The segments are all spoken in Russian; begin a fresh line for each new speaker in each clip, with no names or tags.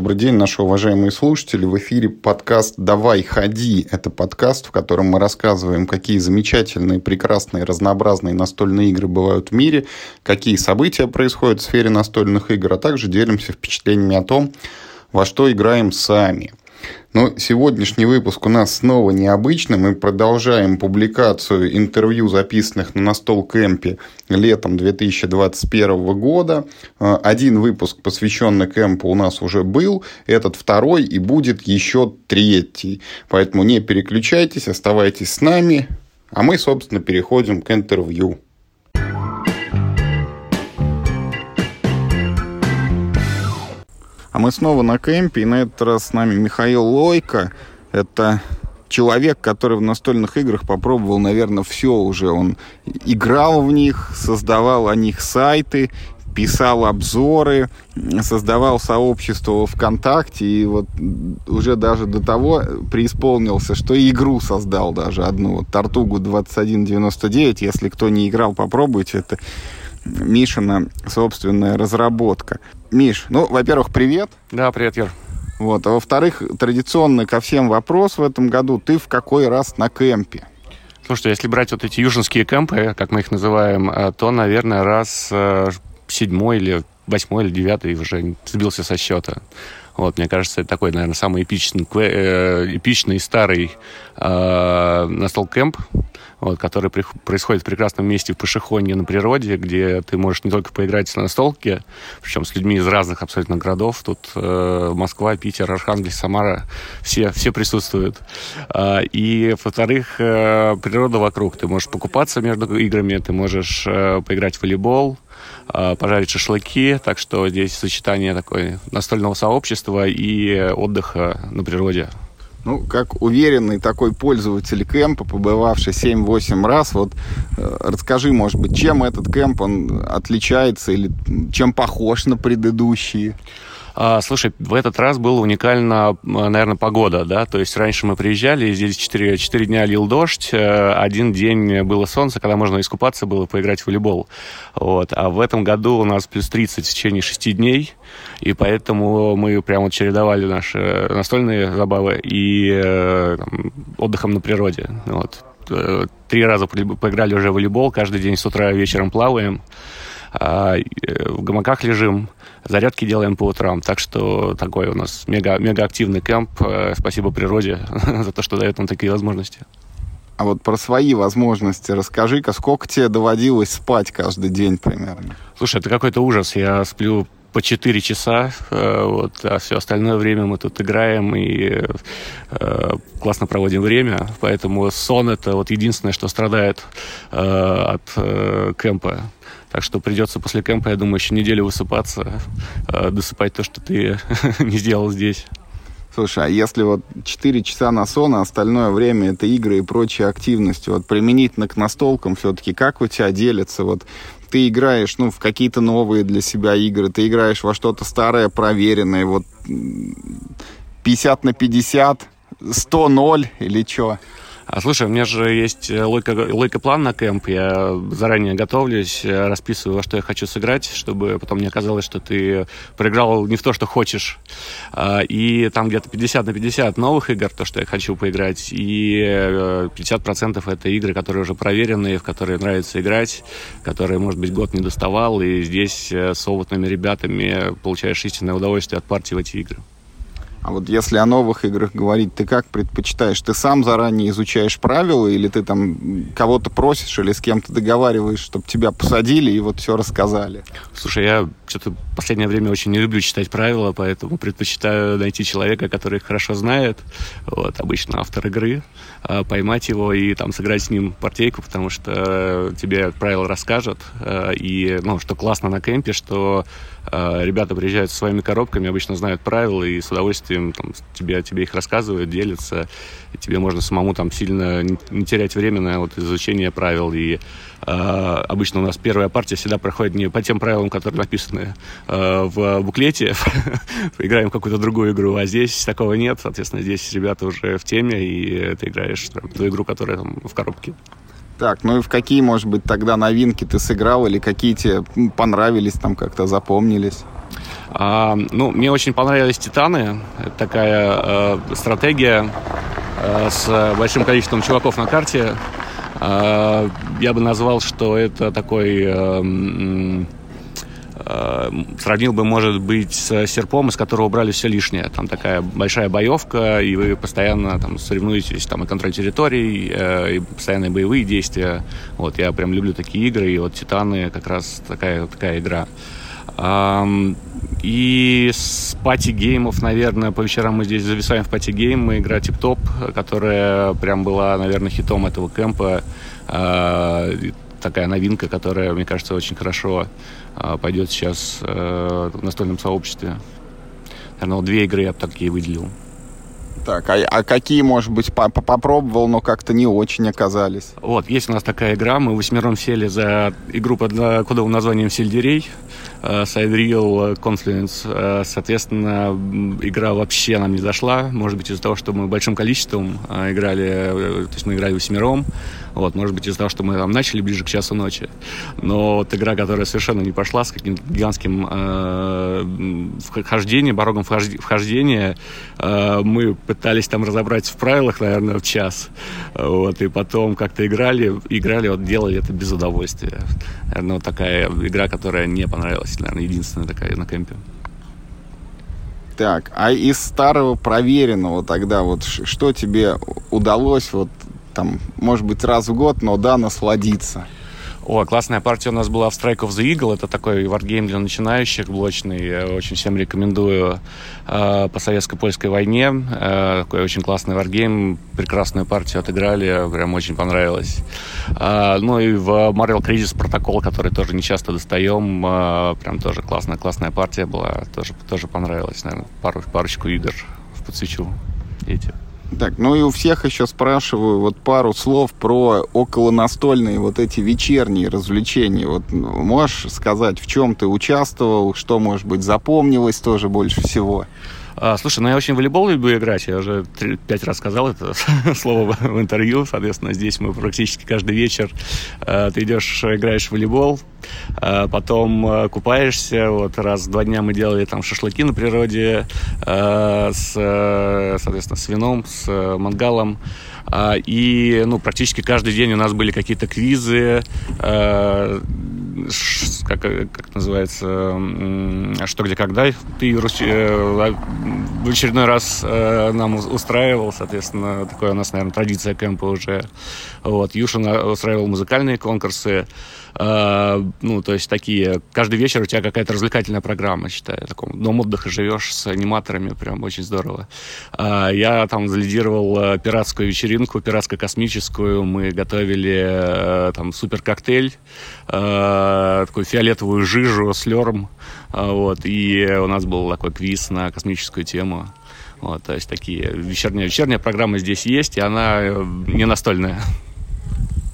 Добрый день, наши уважаемые слушатели. В эфире подкаст «Давай, ходи». Это подкаст, в котором мы рассказываем, какие замечательные, прекрасные, разнообразные настольные игры бывают в мире, какие события происходят в сфере настольных игр, а также делимся впечатлениями о том, во что играем сами. Но сегодняшний выпуск у нас снова необычный. Мы продолжаем публикацию интервью, записанных на Настол Кемпе летом 2021 года. Э, один выпуск, посвященный кемпу, у нас уже был. Этот второй и будет еще третий. Поэтому не переключайтесь, оставайтесь с нами. А мы, собственно, переходим к интервью. А мы снова на кемпе, и на этот раз с нами Михаил Лойко. Это человек, который в настольных играх попробовал, наверное, все уже. Он играл в них, создавал о них сайты, писал обзоры, создавал сообщество ВКонтакте и вот уже даже до того преисполнился, что и игру создал даже одну, вот Тартугу 2199, если кто не играл, попробуйте, это Мишина собственная разработка. Миш, ну, во-первых, привет.
Да, привет, Юр.
Вот. А во-вторых, традиционный ко всем вопрос в этом году. Ты в какой раз на кемпе?
Слушай, если брать вот эти южинские кемпы, как мы их называем, э, то, наверное, раз э, седьмой или восьмой или девятый уже сбился со счета. Вот, мне кажется, это такой, наверное, самый эпичный, э, эпичный старый э, настол кемп, вот, который при, происходит в прекрасном месте в Пашихоне на природе, где ты можешь не только поиграть на настолке, причем с людьми из разных абсолютно городов. Тут э, Москва, Питер, Архангельск, Самара, все, все присутствуют. Э, и, во-вторых, э, природа вокруг. Ты можешь покупаться между играми, ты можешь э, поиграть в волейбол, э, пожарить шашлыки, так что здесь сочетание такой настольного сообщества и отдыха на природе.
Ну, как уверенный такой пользователь кемпа, побывавший 7-8 раз, вот э, расскажи, может быть, чем этот кемп он отличается или чем похож на предыдущие?
А, слушай, в этот раз было уникально, наверное, погода, да, то есть раньше мы приезжали, здесь 4, 4 дня лил дождь, э, один день было солнце, когда можно искупаться было, поиграть в волейбол, вот, а в этом году у нас плюс 30 в течение 6 дней, и поэтому мы прямо чередовали наши настольные забавы и э, там, отдыхом на природе, вот. Э, три раза поиграли уже в волейбол, каждый день с утра вечером плаваем, а, в гамаках лежим, зарядки делаем по утрам. Так что такой у нас мега, мега активный кемп. Э, спасибо природе за то, что дает нам такие возможности.
А вот про свои возможности расскажи-ка, сколько тебе доводилось спать каждый день примерно?
Слушай, это какой-то ужас. Я сплю по 4 часа, э, вот, а все остальное время мы тут играем и э, классно проводим время, поэтому сон это вот единственное, что страдает э, от э, кемпа. Так что придется после кемпа, я думаю, еще неделю высыпаться, э, досыпать то, что ты не сделал здесь.
Слушай, а если вот 4 часа на сон, а остальное время это игры и прочие активности, вот применительно к настолкам все-таки, как у тебя делится? Вот ты играешь, ну, в какие-то новые для себя игры, ты играешь во что-то старое, проверенное, вот 50 на 50, 100-0 или что?
А слушай, у меня же есть э, лойка, лойка план на кемп. Я заранее готовлюсь, э, расписываю, во что я хочу сыграть, чтобы потом не оказалось, что ты проиграл не в то, что хочешь. А, и там где-то 50 на 50 новых игр, то, что я хочу поиграть, и 50% э, это игры, которые уже проверенные, в которые нравится играть, которые, может быть, год не доставал, и здесь с опытными ребятами получаешь истинное удовольствие от партии в эти игры.
А вот если о новых играх говорить, ты как предпочитаешь? Ты сам заранее изучаешь правила, или ты там кого-то просишь, или с кем-то договариваешь, чтобы тебя посадили и вот все рассказали?
Слушай, я что-то в последнее время очень не люблю читать правила, поэтому предпочитаю найти человека, который их хорошо знает, вот, обычно автор игры, а, поймать его и там сыграть с ним партейку, потому что тебе правила расскажут, а, и, ну, что классно на кемпе, что ребята приезжают со своими коробками, обычно знают правила и с удовольствием там, тебе, тебе их рассказывают, делятся. И тебе можно самому там сильно не, не терять время на вот, изучение правил. И э, обычно у нас первая партия всегда проходит не по тем правилам, которые написаны э, в буклете. Играем какую-то другую игру, а здесь такого нет. Соответственно, здесь ребята уже в теме, и ты играешь там, ту игру, которая там в коробке.
Так, ну и в какие, может быть, тогда новинки ты сыграл или какие тебе понравились, там как-то запомнились?
А, ну, мне очень понравились «Титаны». Это такая э, стратегия э, с большим количеством чуваков на карте. Э, я бы назвал, что это такой... Э, сравнил бы, может быть, с серпом, из которого убрали все лишнее. Там такая большая боевка, и вы постоянно там соревнуетесь, там и контроль территорий, э, и постоянные боевые действия. Вот, я прям люблю такие игры, и вот «Титаны» как раз такая, такая игра. И с party game ов, наверное, по вечерам мы здесь зависаем в party game. Мы игра Тип-Топ, которая прям была, наверное, хитом этого кемпа. А, такая новинка, которая, мне кажется, очень хорошо пойдет сейчас э, в настольном сообществе. Наверное, вот две игры я бы такие выделил.
Так, а, а какие, может быть, по -по попробовал, но как-то не очень оказались?
Вот, есть у нас такая игра, мы восьмером сели за игру под кодовым названием «Сельдерей», Sidereal Confluence. Uh, соответственно, игра вообще нам не зашла, может быть, из-за того, что мы большим количеством играли, то есть мы играли восьмером, вот, может быть, из-за того, что мы там начали ближе к часу ночи. Но вот игра, которая совершенно не пошла, с каким-то гигантским э, вхождением, порогом вхождения, э, мы пытались там разобраться в правилах, наверное, в час. Вот, и потом как-то играли, играли, вот делали это без удовольствия. Наверное, вот такая игра, которая не понравилась, наверное, единственная такая на кемпе.
Так, а из старого проверенного тогда вот что тебе удалось вот там, может быть, раз в год, но да, насладиться.
О, классная партия у нас была в Strike of the Eagle. Это такой варгейм для начинающих, блочный. Я очень всем рекомендую э, по советско-польской войне. Э, такой очень классный варгейм. Прекрасную партию отыграли. Прям очень понравилось. Э, ну и в Marvel Crisis протокол, который тоже не часто достаем. Прям тоже классная, классная партия была. Тоже, тоже понравилась. Наверное, пару, парочку игр в подсвечу эти.
Так, ну и у всех еще спрашиваю вот пару слов про околонастольные вот эти вечерние развлечения. Вот можешь сказать, в чем ты участвовал, что, может быть, запомнилось тоже больше всего?
А, слушай, ну я очень в волейбол люблю играть. Я уже пять раз сказал это слово в интервью. Соответственно, здесь мы практически каждый вечер э, ты идешь, играешь в волейбол, э, потом купаешься. Вот раз в два дня мы делали там шашлыки на природе с, соответственно, с вином, с мангалом. А, и ну, практически каждый день у нас были какие-то квизы, как, как называется, что, где, когда. Ты э, в очередной раз э, нам устраивал, соответственно, такое у нас, наверное, традиция кемпа уже. Вот. Юшин устраивал музыкальные конкурсы. Э, ну, то есть такие, каждый вечер у тебя какая-то развлекательная программа, считаю, таком дом отдыха живешь с аниматорами, прям очень здорово. Э, я там залидировал э, пиратскую вечеринку, пиратско-космическую, мы готовили там супер коктейль, такую фиолетовую жижу с лером, вот, и у нас был такой квиз на космическую тему. Вот, то есть такие вечерняя, вечерняя программа здесь есть, и она не настольная.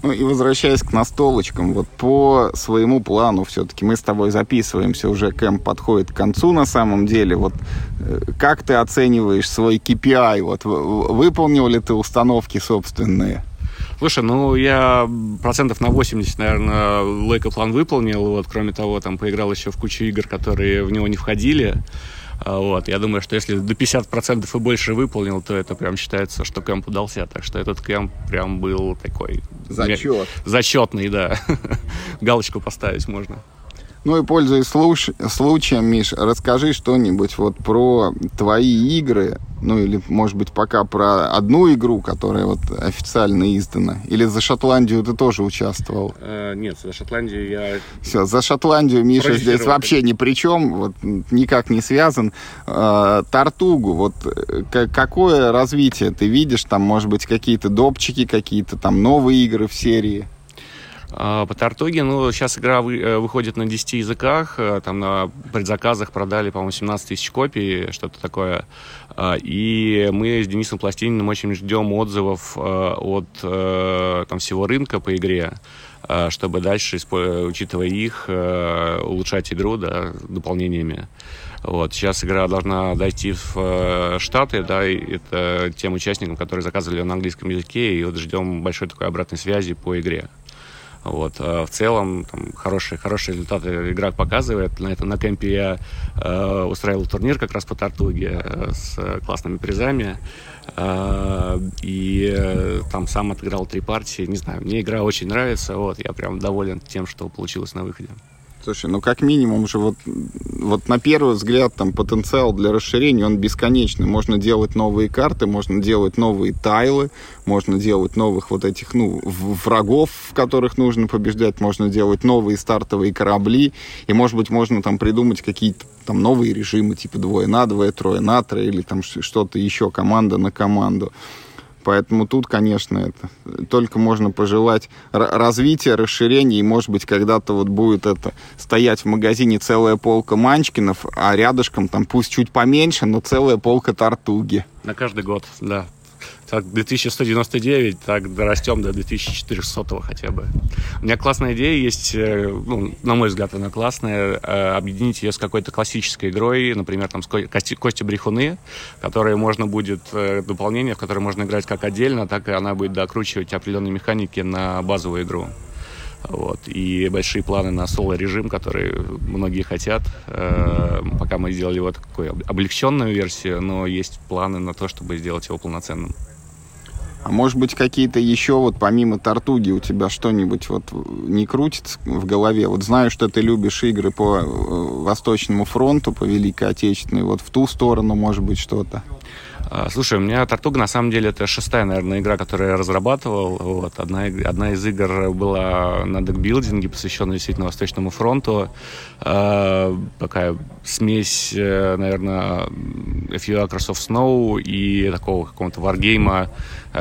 Ну и возвращаясь к настолочкам, вот по своему плану все-таки мы с тобой записываемся, уже кэмп подходит к концу на самом деле. Вот э, как ты оцениваешь свой KPI? Вот выполнил ли ты установки собственные?
Слушай, ну я процентов на 80, наверное, Лейка план выполнил. Вот, кроме того, там поиграл еще в кучу игр, которые в него не входили. А, вот. Я думаю, что если до 50% и больше выполнил, то это прям считается, что кемп удался. Так что этот кемп прям был такой...
Зачет.
Зачетный, да. Галочку поставить можно.
Ну и пользуясь слуш... случаем, Миш, расскажи что-нибудь вот про твои игры, ну или, может быть, пока про одну игру, которая вот официально издана. Или за Шотландию ты тоже участвовал?
Э, нет, за Шотландию я...
Все, за Шотландию Миша здесь вообще ни при чем, вот никак не связан. Э, Тартугу, вот э, какое развитие ты видишь? Там, может быть, какие-то допчики, какие-то там новые игры в серии?
А, по Тартуге, ну, сейчас игра вы, э, выходит на 10 языках, э, там на предзаказах продали, по-моему, 17 тысяч копий, что-то такое. А, и мы с Денисом Пластининым очень ждем отзывов э, от там, всего рынка по игре, чтобы дальше, учитывая их, улучшать игру да, дополнениями. Вот. Сейчас игра должна дойти в Штаты, да, и это тем участникам, которые заказывали на английском языке, и вот ждем большой такой обратной связи по игре. Вот. А в целом там, хорошие, хорошие результаты игрок показывает. На, это, на кемпе я э, устраивал турнир как раз по Тартуге э, с классными призами. Э, и э, там сам отыграл три партии. Не знаю, мне игра очень нравится. Вот, я прям доволен тем, что получилось на выходе.
Слушай, ну как минимум же вот, вот на первый взгляд там потенциал для расширения, он бесконечный. Можно делать новые карты, можно делать новые тайлы, можно делать новых вот этих, ну, врагов, в которых нужно побеждать, можно делать новые стартовые корабли, и, может быть, можно там придумать какие-то там новые режимы, типа двое на двое, трое на трое, или там что-то еще, команда на команду. Поэтому тут, конечно, это только можно пожелать развития, расширения, и, может быть, когда-то вот будет это стоять в магазине целая полка манчкинов, а рядышком там пусть чуть поменьше, но целая полка тартуги.
На каждый год, да так 2199, так дорастем до 2400 хотя бы. У меня классная идея есть, э, ну, на мой взгляд, она классная, э, объединить ее с какой-то классической игрой, например, там, с Кости, Брехуны, которые можно будет, э, дополнение, в которое можно играть как отдельно, так и она будет докручивать определенные механики на базовую игру. Вот. И большие планы на соло-режим, который многие хотят. Пока мы сделали вот такую облегченную версию, но есть планы на то, чтобы сделать его полноценным.
А может быть, какие-то еще вот помимо Тартуги у тебя что-нибудь вот не крутится в голове? Вот знаю, что ты любишь игры по э, Восточному фронту, по Великой Отечественной. Вот в ту сторону, может быть, что-то?
А, слушай, у меня Тартуга, на самом деле, это шестая, наверное, игра, которую я разрабатывал. Вот. Одна, одна из игр была на декбилдинге, посвященная действительно Восточному фронту. Э, такая смесь, э, наверное, A Few of Snow и такого какого-то варгейма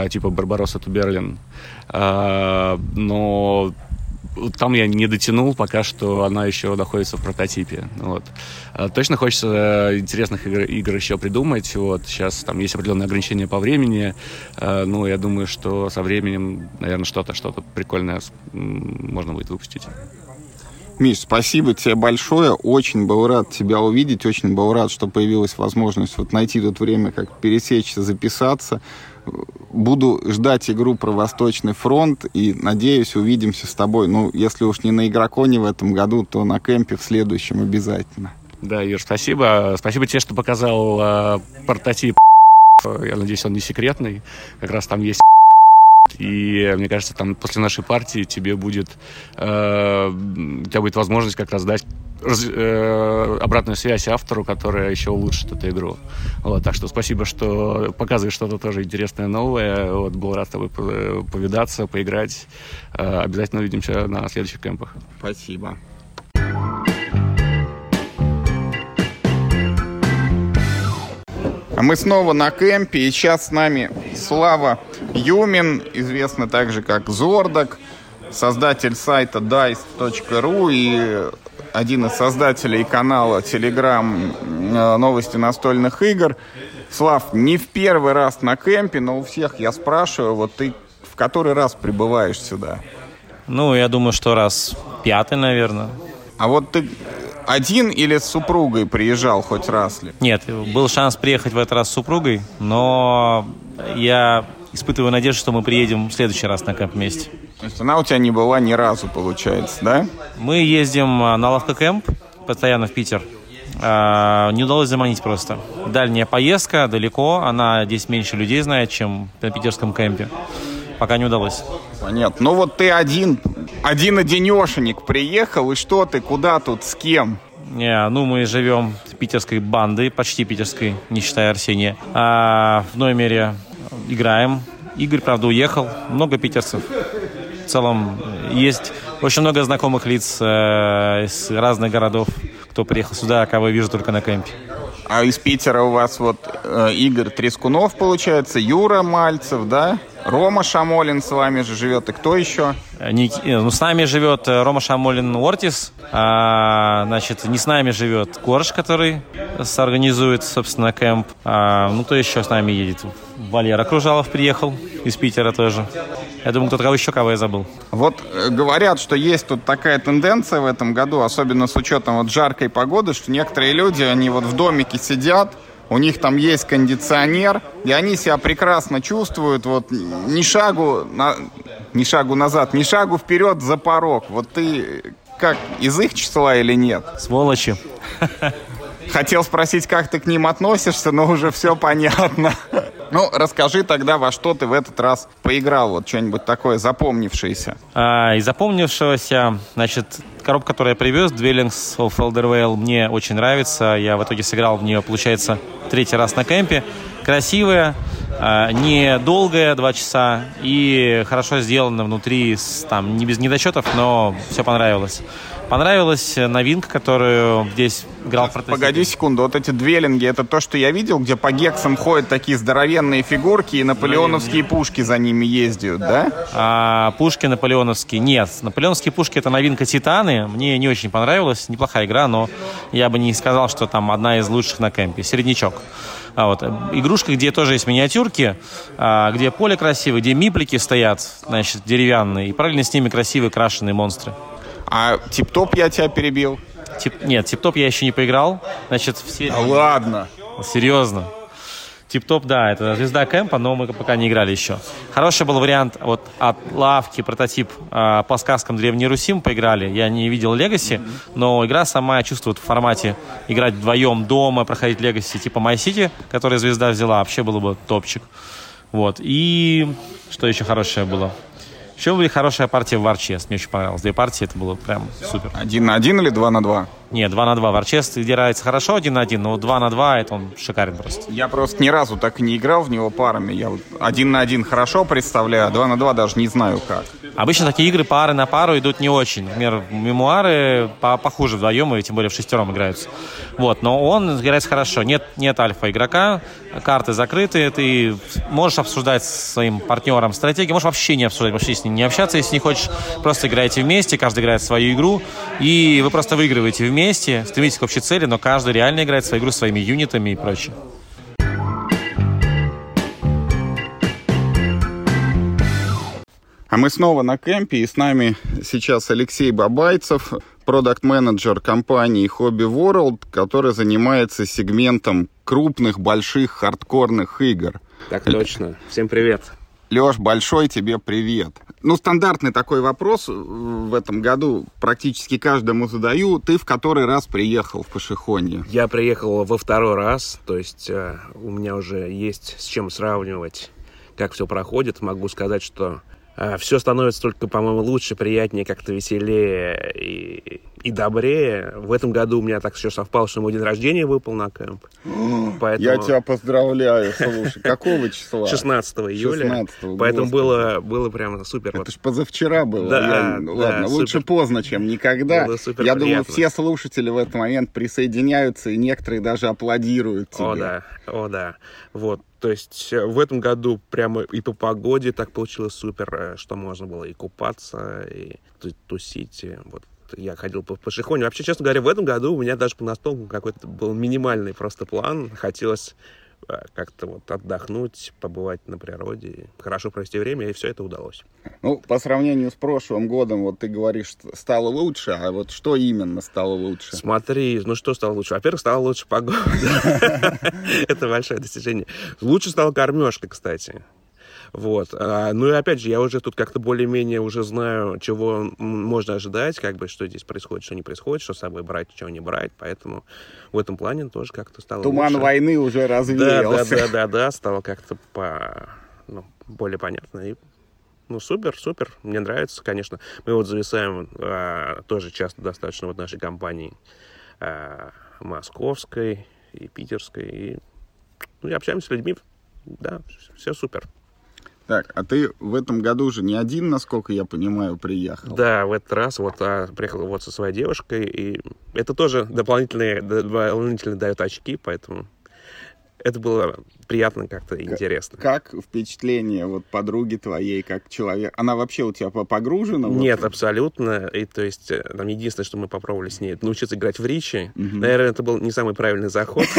типа Барбаросса Туберлин. Э, но там я не дотянул, пока что она еще находится в прототипе. Вот. А, точно хочется э, интересных игр, игр еще придумать. Вот. Сейчас там есть определенные ограничения по времени. А, ну, я думаю, что со временем, наверное, что-то что-то прикольное можно будет выпустить.
Миш, спасибо тебе большое. Очень был рад тебя увидеть. Очень был рад, что появилась возможность вот найти тут время, как пересечься, записаться. Буду ждать игру про Восточный фронт и надеюсь, увидимся с тобой. Ну, если уж не на Игроконе в этом году, то на кемпе в следующем обязательно.
Да, Юр, спасибо. Спасибо тебе, что показал э, прототип. Я надеюсь, он не секретный. Как раз там есть и мне кажется, там после нашей партии тебе будет, э, у тебя будет возможность как раз дать раз, э, обратную связь автору, которая еще улучшит эту игру. Вот, так что спасибо, что показываешь что-то тоже интересное, новое. Вот, был рад с тобой повидаться, поиграть. Э, обязательно увидимся на следующих кемпах.
Спасибо. А мы снова на кемпе, и сейчас с нами Слава Юмин, известный также как Зордок, создатель сайта dice.ru и один из создателей канала Telegram э, новости настольных игр. Слав, не в первый раз на кемпе, но у всех я спрашиваю, вот ты в который раз прибываешь сюда?
Ну, я думаю, что раз пятый, наверное.
А вот ты один или с супругой приезжал хоть раз ли?
Нет, был шанс приехать в этот раз с супругой, но я испытываю надежду, что мы приедем в следующий раз на кемп вместе.
То есть она у тебя не была ни разу, получается, да?
Мы ездим а, на лавка кемп постоянно в Питер. А, не удалось заманить просто. Дальняя поездка, далеко. Она здесь меньше людей знает, чем на питерском кемпе. Пока не удалось.
Понятно. Ну вот ты один, один одинешенек приехал, и что ты, куда тут, с кем?
Не, ну мы живем питерской бандой, почти питерской, не считая Арсения. А в номере играем. Игорь, правда, уехал. Много питерцев. В целом есть очень много знакомых лиц э, из разных городов, кто приехал сюда, а кого я вижу только на кемпе.
А из Питера у вас вот э, Игорь Трескунов, получается, Юра Мальцев, да? Рома Шамолин с вами же живет. И кто еще?
Э, не, э, ну, с нами живет э, Рома Шамолин Ортис. А, значит, не с нами живет Корж, который организует, собственно, кемп. А, ну, кто еще с нами едет? Валера Кружалов приехал из Питера тоже. Я думаю, кто-то еще кого я забыл.
Вот говорят, что есть тут такая тенденция в этом году, особенно с учетом вот жаркой погоды, что некоторые люди, они вот в домике сидят, у них там есть кондиционер, и они себя прекрасно чувствуют, вот ни шагу на, ни шагу назад, ни шагу вперед за порог. Вот ты как, из их числа или нет?
Сволочи.
Хотел спросить, как ты к ним относишься, но уже все понятно. Ну, расскажи тогда, во что ты в этот раз поиграл, вот что-нибудь такое запомнившееся.
А, из запомнившегося, значит, коробка, которую я привез, Dwellings of Eldervale, мне очень нравится. Я в итоге сыграл в нее, получается, третий раз на кемпе. Красивая, а, недолгая, два часа, и хорошо сделана внутри, там, не без недочетов, но все понравилось. Понравилась новинка, которую здесь играл
в Погоди секунду, вот эти двелинги, это то, что я видел, где по гексам ходят такие здоровенные фигурки и наполеоновские пушки за ними ездят, да?
А, пушки наполеоновские, нет. Наполеоновские пушки это новинка Титаны, мне не очень понравилась, неплохая игра, но я бы не сказал, что там одна из лучших на кемпе, середнячок. А вот, игрушка, где тоже есть миниатюрки, а, где поле красивое, где миплики стоят, значит, деревянные, и правильно с ними красивые крашеные монстры.
А тип-топ я тебя перебил?
Тип, нет, тип-топ я еще не поиграл. Значит, все...
Да ладно?
Серьезно. Тип-топ, да, это звезда кемпа, но мы пока не играли еще. Хороший был вариант вот от лавки, прототип э, по сказкам Древней Руси мы поиграли. Я не видел Легаси, но игра сама чувствует в формате играть вдвоем дома, проходить Легаси типа My City, который звезда взяла, вообще было бы топчик. Вот. И что еще хорошее было? Еще были хорошая партия в Варчест. Мне очень понравилось. Две партии, это было прям супер.
Один на один или два на два?
Нет, 2 на 2. Варчест играется хорошо один на один, но 2 на 2 это он шикарен просто.
Я просто ни разу так и не играл в него парами. Я вот один на один хорошо представляю, а 2 на 2 даже не знаю как.
Обычно такие игры пары на пару идут не очень. Например, мемуары по похуже вдвоем, и тем более в шестером играются. Вот, но он играется хорошо. Нет, нет альфа игрока, карты закрыты, ты можешь обсуждать с своим партнером стратегию, можешь вообще не обсуждать, вообще с ним не общаться, если не хочешь. Просто играете вместе, каждый играет свою игру, и вы просто выигрываете вместе вместе, стремитесь к общей цели, но каждый реально играет свою игру своими юнитами и прочее.
А мы снова на кемпе, и с нами сейчас Алексей Бабайцев, продукт-менеджер компании Hobby World, который занимается сегментом крупных, больших, хардкорных игр.
Так точно. Всем привет.
Леш, большой тебе привет. Ну, стандартный такой вопрос в этом году практически каждому задаю. Ты в который раз приехал в Пашихонье?
Я приехал во второй раз, то есть э, у меня уже есть с чем сравнивать, как все проходит. Могу сказать, что все становится только, по-моему, лучше, приятнее, как-то веселее и, и добрее. В этом году у меня так все совпало, что мой день рождения выпал на кемп.
Поэтому... Я тебя поздравляю, слушай. Какого числа?
16 июля. 16 Поэтому было, было прям супер.
Это ж позавчера было. Да, Я, да, ладно, супер. лучше поздно, чем никогда. Я приятно. думаю, все слушатели в этот момент присоединяются, и некоторые даже аплодируют тебе.
О, да, о, да. Вот. То есть э, в этом году прямо и по погоде так получилось супер, э, что можно было и купаться, и тусить. Вот я ходил по Пашихоне. Вообще, честно говоря, в этом году у меня даже по настолку какой-то был минимальный просто план. Хотелось как-то вот отдохнуть, побывать на природе, хорошо провести время, и все это удалось.
Ну, по сравнению с прошлым годом, вот ты говоришь, стало лучше, а вот что именно стало лучше?
Смотри, ну что стало лучше? Во-первых, стала лучше погода. Это большое достижение. Лучше стала кормежка, кстати. Вот. А, ну и опять же, я уже тут как-то более-менее уже знаю, чего можно ожидать, как бы, что здесь происходит, что не происходит, что с собой брать, чего не брать. Поэтому в этом плане тоже как-то стало
Туман
лучше.
войны уже развеялся.
Да, да, да, да, да, стало как-то по, ну, более понятно. И ну, супер, супер. Мне нравится, конечно. Мы вот зависаем а, тоже часто достаточно вот нашей компании а, московской и питерской. И, ну, и общаемся с людьми. Да, все супер.
Так, а ты в этом году уже не один, насколько я понимаю, приехал?
Да, в этот раз вот а, приехал вот со своей девушкой, и это тоже дополнительные, дополнительно дает очки, поэтому это было приятно как-то интересно.
Как впечатление вот подруги твоей, как человек? Она вообще у тебя погружена?
Нет, вот? абсолютно. И то есть э, там единственное, что мы попробовали с ней, научиться играть в Ричи. Угу. Наверное, это был не самый правильный заход.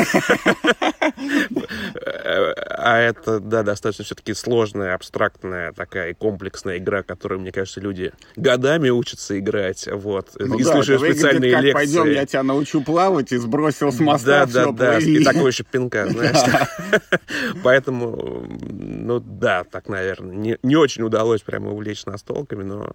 А это, да, достаточно все-таки сложная, абстрактная такая комплексная игра, которую, мне кажется, люди годами учатся играть. Вот.
Ну и да, слушаешь специальные как, лекции. Пойдем, я тебя научу плавать и сбросил с моста.
Да, да, да. И такой еще пинка, знаешь. Поэтому, ну да, так, наверное. Не, не очень удалось прямо увлечь настолками, но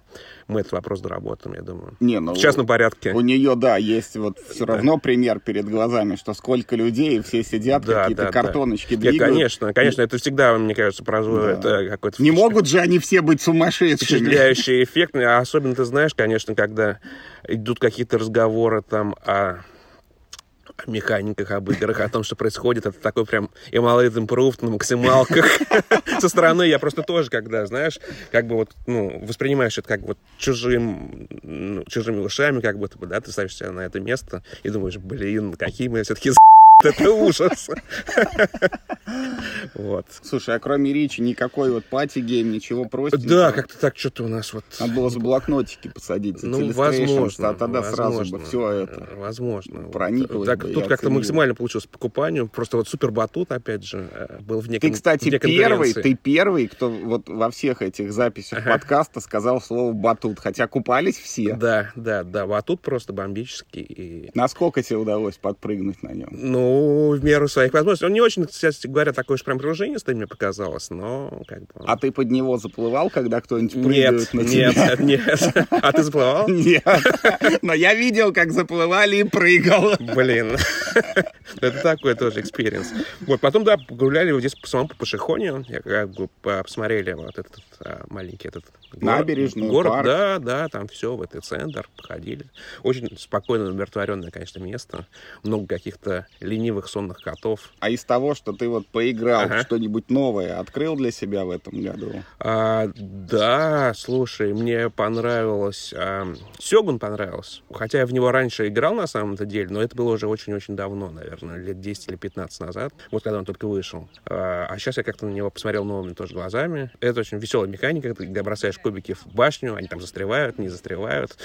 мы этот вопрос доработаем, я думаю.
Не, ну,
в частном порядке.
У нее, да, есть вот все да. равно пример перед глазами, что сколько людей, все сидят, да, какие-то да, картоночки да. двигают.
Нет, конечно, конечно, это всегда, мне кажется, производит да. какой-то...
Не могут же они все быть сумасшедшими.
Впечатляющий эффект. А особенно, ты знаешь, конечно, когда идут какие-то разговоры там о о механиках, об играх, о том, что происходит. Это такой прям Emulate Improved на максималках. Со стороны я просто тоже, когда, знаешь, как бы вот, ну, воспринимаешь это как вот чужим, ну, чужими ушами, как будто бы, да, ты ставишь себя на это место и думаешь, блин, какие мы все-таки это ужас.
Вот. Слушай, а кроме Ричи никакой вот party game, ничего простенького?
Да, как-то так что-то у нас вот...
Надо было за блокнотики посадить,
Ну, возможно.
А тогда сразу бы все это...
Возможно.
Прониклось
так, Тут как-то максимально получилось по покупанию. Просто вот супер батут, опять же, э, был в неком
Ты, кстати, первый, ты первый, кто вот во всех этих записях подкаста сказал слово батут, хотя купались все.
Да, да, да, батут просто бомбический.
Насколько тебе удалось подпрыгнуть на нем?
Ну, в меру своих возможностей. Он не очень, кстати говоря, такой уж прям пружинистый мне показалось, но как бы...
А ты под него заплывал, когда кто-нибудь прыгает
нет,
на
тебя? Нет, нет. А ты заплывал?
Нет. Но я видел, как заплывали и прыгал.
Блин. Это такой тоже experience. Вот, потом, да, погуляли вот здесь по самому по Пошехонью. Я как бы посмотрели вот этот а, маленький этот
Набережную,
город.
парк.
Да, да, там все, в этот центр, походили. Очень спокойно, умиротворенное, конечно, место. Много каких-то ленивых сонных котов.
А из того, что ты вот поиграл, ага. что-нибудь новое открыл для себя в этом году?
А, да, слушай, мне понравилось... А, Сёгун понравился. Хотя я в него раньше играл, на самом-то деле, но это было уже очень-очень давно, наверное, лет 10 или 15 назад, вот когда он только вышел. А, а сейчас я как-то на него посмотрел новыми тоже глазами. Это очень веселая механика, когда бросаешь кубики в башню, они там застревают, не застревают.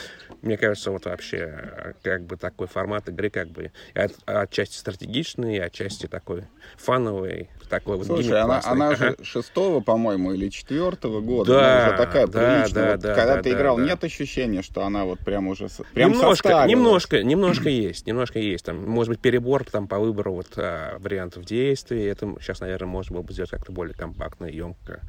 Мне кажется, вот вообще как бы такой формат игры как бы от, отчасти стратегичный, отчасти такой фановый, такой вот
Слушай, она, она же шестого, по-моему, или четвертого года. Да, она уже такая да, приличная. Да, вот, да, когда да, ты да, играл, да. нет ощущения, что она вот прям уже прям
немножко, немножко, немножко есть, немножко есть. Там, может быть, перебор там по выбору вот а, вариантов действий. Это сейчас, наверное, можно было бы сделать как-то более компактно, емко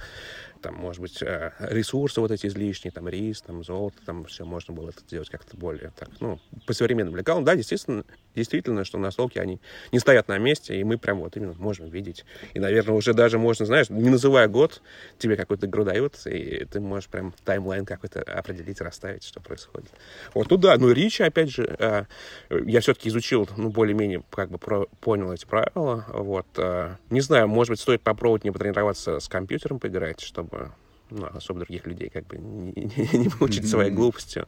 там, может быть, э, ресурсы вот эти излишние, там, рис, там, золото, там, все можно было это сделать как-то более, так, ну, по современным лекалам. Да, действительно, действительно, что настолки, они не стоят на месте, и мы прям вот именно можем видеть. И, наверное, уже даже можно, знаешь, не называя год, тебе какой-то игру дают, и ты можешь прям таймлайн какой-то определить, расставить, что происходит. Вот, ну да, ну, Ричи, опять же, э, я все-таки изучил, ну, более-менее, как бы, про, понял эти правила, вот. Э, не знаю, может быть, стоит попробовать не потренироваться с компьютером поиграть, чтобы ну, особо других людей как бы не, не, mm-hmm. своей глупостью.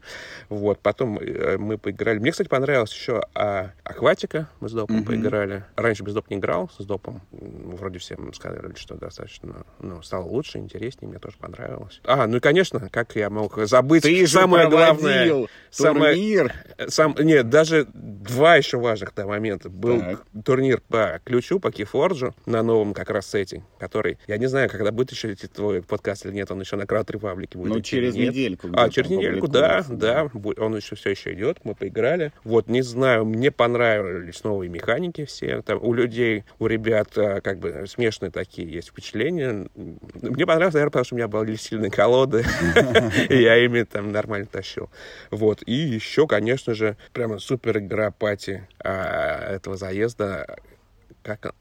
Вот, потом э, мы поиграли. Мне, кстати, понравилось еще а, Акватика, мы с Допом mm-hmm. поиграли. Раньше без Доп не играл, с Допом. Вроде всем сказали, что достаточно, ну, стало лучше, интереснее, мне тоже понравилось. А, ну и, конечно, как я мог забыть
Ты
самое
же
главное...
Самое,
сам, нет, даже два еще важных да, момента. Был так. турнир по ключу, по Keyforge на новом как раз сете, который, я не знаю, когда будет еще твой подкаст или нет, он еще на Крауд Репаблике будет.
Ну, через
нет.
недельку.
А, через недельку, да, да, Он еще все еще идет, мы поиграли. Вот, не знаю, мне понравились новые механики все. Там у людей, у ребят, а, как бы смешанные такие есть впечатления. Мне понравилось, наверное, потому что у меня были сильные колоды, и я ими там нормально тащил. Вот, и еще, конечно же, прямо супер игра пати а, этого заезда как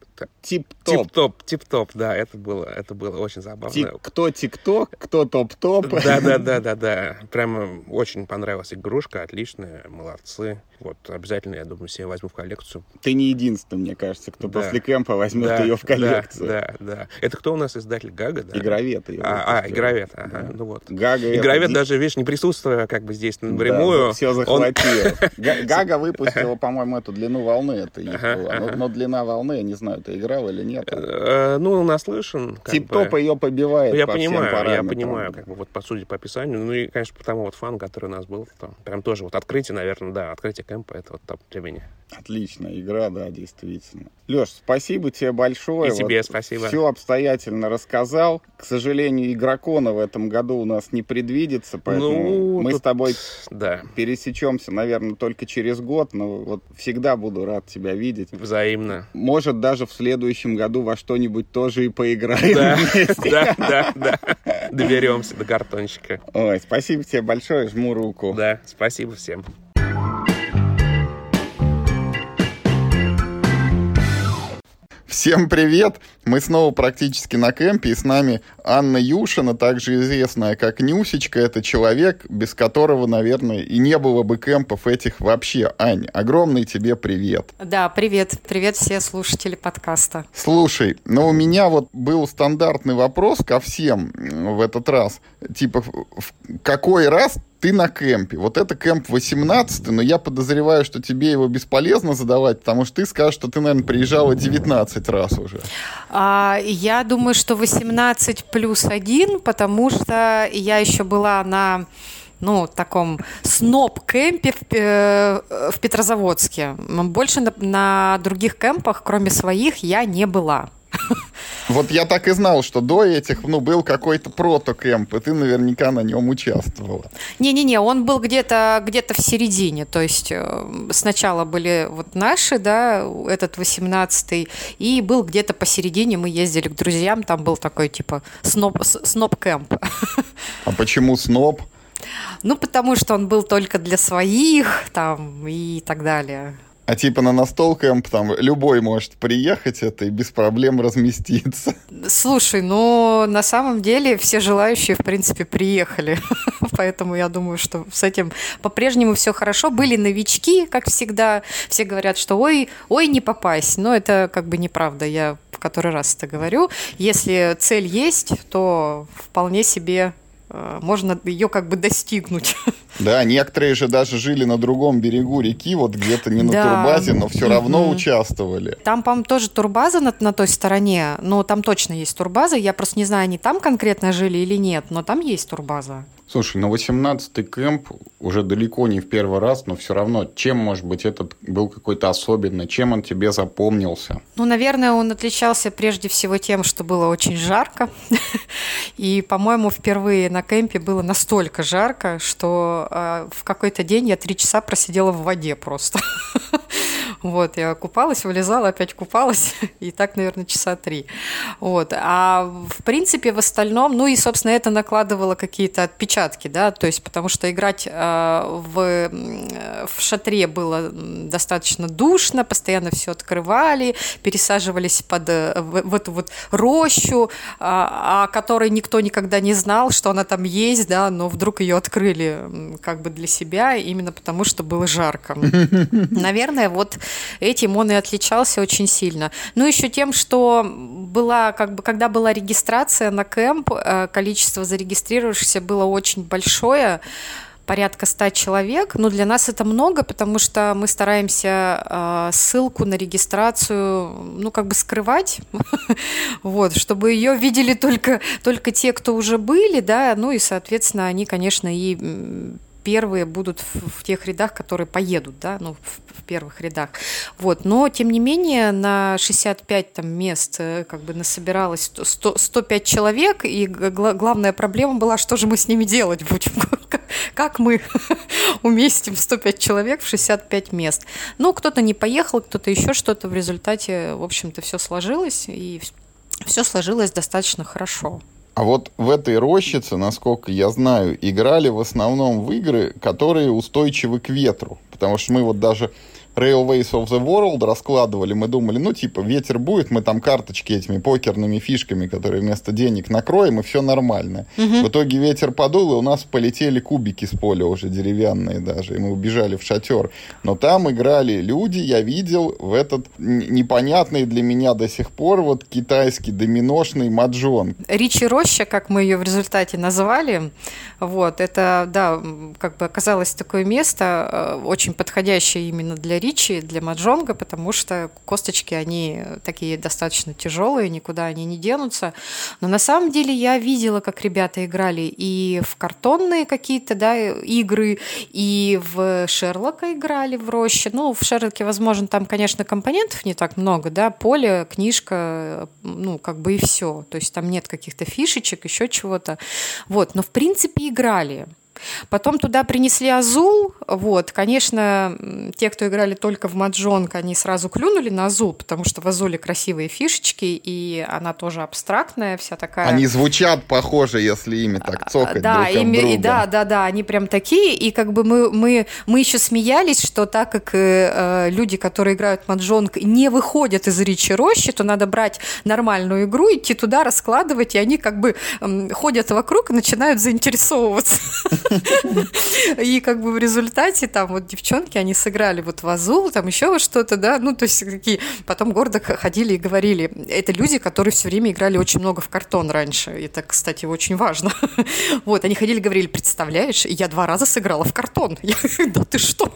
Тип-топ.
Тип-топ, тип-топ, да, это было, это было очень забавно. Тик,
кто тик-ток, кто топ-топ.
Да-да-да-да-да. Прямо очень понравилась игрушка, отличная, молодцы. Вот, обязательно, я думаю, себе возьму в коллекцию.
Ты не единственный, мне кажется, кто да. после кемпа возьмет да, ее в коллекцию.
Да, да, да. Это кто у нас издатель? Гага, да?
Игровед.
А, а, Игровед, ага, да. ну вот.
Гага
Игровед даже, видишь, не присутствуя как бы здесь напрямую.
Да, все захватил. Гага выпустила, по-моему, эту длину волны, это их была. Но длина волны, я не знаю, ты играл или нет?
Э, ну, наслышан.
Тип-топ ее побивает
Я понимаю, я понимаю, как бы вот по сути, по описанию. Ну и, конечно, потому вот фан, который у нас был, там, прям тоже вот открытие, наверное, да, открытие кемпа, это вот топ для меня.
Отличная игра, да, действительно. Леш, спасибо тебе большое.
И тебе вот спасибо.
Все обстоятельно рассказал. К сожалению, игрокона в этом году у нас не предвидится, поэтому ну, мы тут... с тобой да. пересечемся, наверное, только через год, но вот всегда буду рад тебя видеть.
Взаимно.
Может, даже в следующем году во что-нибудь тоже и поиграем
да, вместе. Да, да, да. Доберемся до картончика.
Ой, спасибо тебе большое, жму руку.
Да, спасибо всем.
Всем привет! Мы снова практически на кемпе, и с нами Анна Юшина, также известная как Нюсечка. Это человек, без которого, наверное, и не было бы кемпов этих вообще. Ань, огромный тебе привет!
Да, привет. Привет все слушатели подкаста.
Слушай, но ну, у меня вот был стандартный вопрос ко всем в этот раз. Типа, в какой раз ты на кемпе. Вот это кемп 18, но я подозреваю, что тебе его бесполезно задавать, потому что ты скажешь, что ты, наверное, приезжала 19 раз уже.
А, я думаю, что 18 плюс 1, потому что я еще была на ну, таком сноб-кемпе в, э, в Петрозаводске. Больше на, на других кемпах, кроме своих, я не была.
Вот я так и знал, что до этих, ну, был какой-то протокэмп, и ты наверняка на нем участвовала.
Не-не-не, он был где-то где в середине, то есть э, сначала были вот наши, да, этот 18-й, и был где-то посередине, мы ездили к друзьям, там был такой, типа, сноб, сноб-кэмп.
А почему сноб?
Ну, потому что он был только для своих, там, и так далее.
А типа на настолкамп там любой может приехать это и без проблем разместиться.
Слушай, ну на самом деле все желающие в принципе приехали, поэтому я думаю, что с этим по-прежнему все хорошо. Были новички, как всегда, все говорят, что ой, ой, не попасть, но это как бы неправда. Я в который раз это говорю. Если цель есть, то вполне себе можно ее как бы достигнуть.
Да, некоторые же даже жили на другом берегу реки, вот где-то не на да. турбазе, но все равно угу. участвовали.
Там, по-моему, тоже турбаза на, на той стороне, но там точно есть турбаза. Я просто не знаю, они там конкретно жили или нет, но там есть турбаза.
Слушай, на 18-й кемп уже далеко не в первый раз, но все равно, чем, может быть, этот был какой-то особенный, чем он тебе запомнился?
Ну, наверное, он отличался прежде всего тем, что было очень жарко. И, по-моему, впервые на кемпе было настолько жарко, что э, в какой-то день я три часа просидела в воде просто. Вот, я купалась, вылезала, опять купалась, и так, наверное, часа три. Вот. А в принципе, в остальном, ну и, собственно, это накладывало какие-то отпечатки, да, то есть потому что играть э, в, в шатре было достаточно душно, постоянно все открывали, пересаживались под, э, в, в эту вот рощу, а, о которой никто никогда не знал, что она там есть, да, но вдруг ее открыли как бы для себя, именно потому что было жарко. Наверное, вот этим он и отличался очень сильно. Ну, еще тем, что была, как бы, когда была регистрация на кемп, э, количество зарегистрировавшихся было очень большое, порядка 100 человек. Но для нас это много, потому что мы стараемся э, ссылку на регистрацию, ну, как бы скрывать, вот, чтобы ее видели только, только те, кто уже были, да, ну и, соответственно, они, конечно, и первые будут в, в тех рядах, которые поедут, да, ну, в, в первых рядах. Вот. Но, тем не менее, на 65 там, мест э, как бы насобиралось 100, 105 человек, и гла- главная проблема была, что же мы с ними делать будем, как мы уместим 105 человек в 65 мест. Ну, кто-то не поехал, кто-то еще что-то. В результате, в общем-то, все сложилось, и все сложилось достаточно хорошо.
А вот в этой рощице, насколько я знаю, играли в основном в игры, которые устойчивы к ветру. Потому что мы вот даже Railways of the World раскладывали, мы думали, ну, типа, ветер будет, мы там карточки этими покерными фишками, которые вместо денег накроем, и все нормально. Угу. В итоге ветер подул, и у нас полетели кубики с поля уже деревянные даже, и мы убежали в шатер. Но там играли люди, я видел, в этот непонятный для меня до сих пор вот китайский доминошный маджон.
Ричи Роща, как мы ее в результате назвали, вот, это, да, как бы оказалось такое место, э, очень подходящее именно для Ричи, ричи для маджонга, потому что косточки, они такие достаточно тяжелые, никуда они не денутся. Но на самом деле я видела, как ребята играли и в картонные какие-то да, игры, и в Шерлока играли в роще. Ну, в Шерлоке, возможно, там, конечно, компонентов не так много, да, поле, книжка, ну, как бы и все. То есть там нет каких-то фишечек, еще чего-то. Вот, но в принципе играли. Потом туда принесли Азул. Вот, конечно, те, кто играли только в Маджонг, они сразу клюнули на Азул, потому что в Азуле красивые фишечки, и она тоже абстрактная, вся такая.
Они звучат похоже, если ими так а, цокать да, друг ими, друга.
Да, да, да, они прям такие, и как бы мы, мы, мы еще смеялись, что так как э, люди, которые играют в Маджонг, не выходят из Ричи Рощи, то надо брать нормальную игру, идти туда, раскладывать, и они как бы э, ходят вокруг и начинают заинтересовываться. И как бы в результате там вот девчонки, они сыграли вот в Азул, там еще вот что-то, да, ну то есть какие... Потом гордо ходили и говорили. Это люди, которые все время играли очень много в картон раньше. Это, кстати, очень важно. Вот, они ходили говорили, представляешь, я два раза сыграла в картон. Я, да ты что?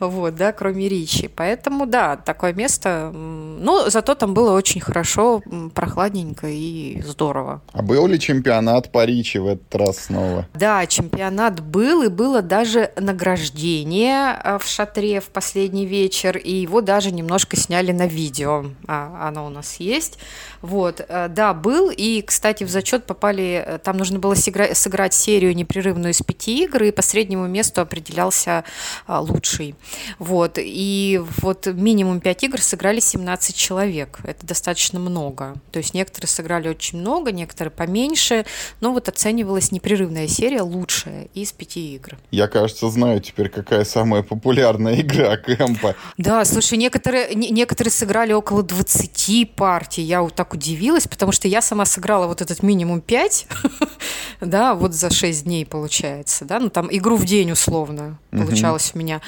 Вот, да, кроме Ричи. Поэтому, да, такое место. Ну, зато там было очень хорошо, прохладненько и здорово.
А был ли чемпионат по Ричи в этот раз снова?
Да, чемпионат был, и было даже награждение а, в шатре в последний вечер, и его даже немножко сняли на видео. А, оно у нас есть. Вот, э, да, был, и, кстати, в зачет попали, э, там нужно было сыграть серию непрерывную из пяти игр, и по среднему месту определялся а, лучший. Вот, и вот минимум пять игр сыграли 17 человек, это достаточно много. То есть некоторые сыграли очень много, некоторые поменьше, но вот оценивалась непрерывная серия лучшая из пяти игр.
Я, кажется, знаю теперь, какая самая популярная игра Кэмпа.
Да, слушай, некоторые, некоторые сыграли около 20 партий, я вот так удивилась, потому что я сама сыграла вот этот минимум 5, да, вот за 6 дней получается, да, ну там игру в день условно получалось у меня.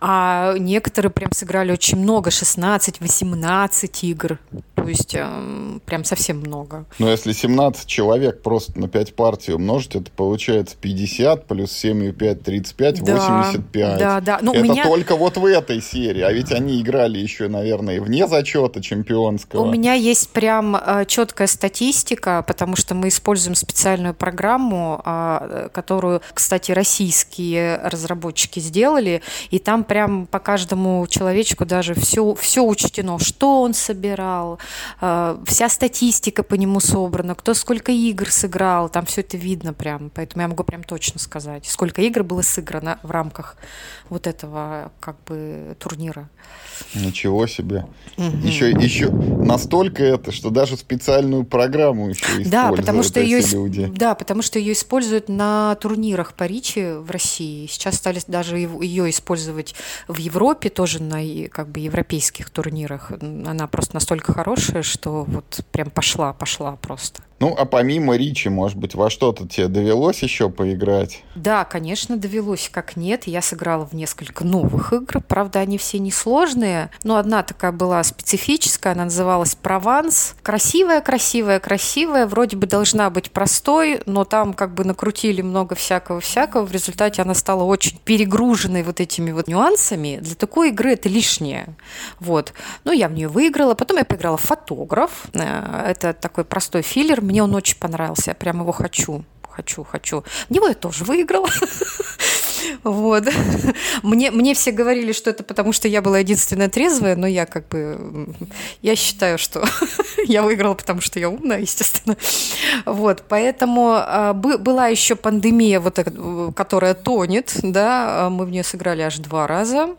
А некоторые прям сыграли очень много, 16, 18 игр. То есть э, прям совсем много.
Но если 17 человек просто на 5 партий умножить, это получается 50 плюс 7 и 5, 35, да, 85.
Да, да.
Ну, это меня... только вот в этой серии. А ведь они играли еще, наверное, и вне зачета чемпионского.
У меня есть прям э, четкая статистика, потому что мы используем специальную программу, э, которую, кстати, российские разработчики сделали. И там прям по каждому человечку даже все, все учтено, что он собирал, Э, вся статистика по нему собрана, кто сколько игр сыграл, там все это видно прям, поэтому я могу прям точно сказать, сколько игр было сыграно в рамках вот этого как бы турнира.
Ничего себе. Угу. Еще, еще настолько это, что даже специальную программу еще используют
да, потому что ее,
люди.
Да, потому что ее используют на турнирах по Ричи в России. Сейчас стали даже ее использовать в Европе, тоже на как бы европейских турнирах. Она просто настолько хорошая, что вот прям пошла, пошла просто.
Ну, а помимо Ричи, может быть, во что-то тебе довелось еще поиграть?
Да, конечно, довелось, как нет. Я сыграла в несколько новых игр. Правда, они все несложные. Но одна такая была специфическая, она называлась «Прованс». Красивая, красивая, красивая. Вроде бы должна быть простой, но там как бы накрутили много всякого-всякого. В результате она стала очень перегруженной вот этими вот нюансами. Для такой игры это лишнее. Вот. Ну, я в нее выиграла. Потом я поиграла в «Фотограф». Э, это такой простой филлер мне он очень понравился, я прям его хочу хочу, хочу. Него я тоже выиграла. Вот. Мне, мне все говорили, что это потому, что я была единственная трезвая, но я как бы... Я считаю, что я выиграла, потому что я умная, естественно. Вот. Поэтому а, была еще пандемия, вот, которая тонет, да, мы в нее сыграли аж два раза.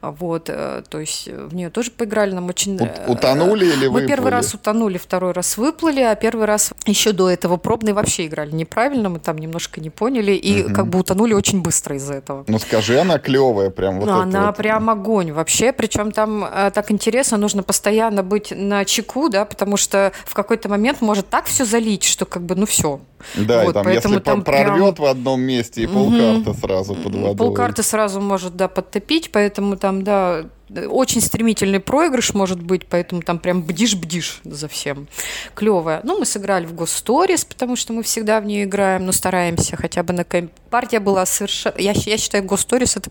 Вот, э, то есть в нее тоже поиграли, нам очень...
Э, утонули или
выплыли? Мы первый раз утонули, второй раз выплыли, а первый раз еще до этого пробный вообще играли неправильно, мы там немножко не поняли, и угу. как бы утонули очень быстро из-за этого.
Ну скажи, она клевая прям вот
Она
вот.
прям огонь вообще, причем там э, так интересно, нужно постоянно быть на чеку, да, потому что в какой-то момент может так все залить, что как бы, ну все,
да, вот, и там, если там прорвет прям... в одном месте, и полкарты угу. сразу под водой.
Полкарты сразу может, да, подтопить, поэтому там, да, очень стремительный проигрыш может быть, поэтому там прям бдишь-бдишь за всем. Клевая. Ну, мы сыграли в Госторис, потому что мы всегда в нее играем, но стараемся хотя бы на кэмп. Партия была совершенно... Я, я считаю, Госторис это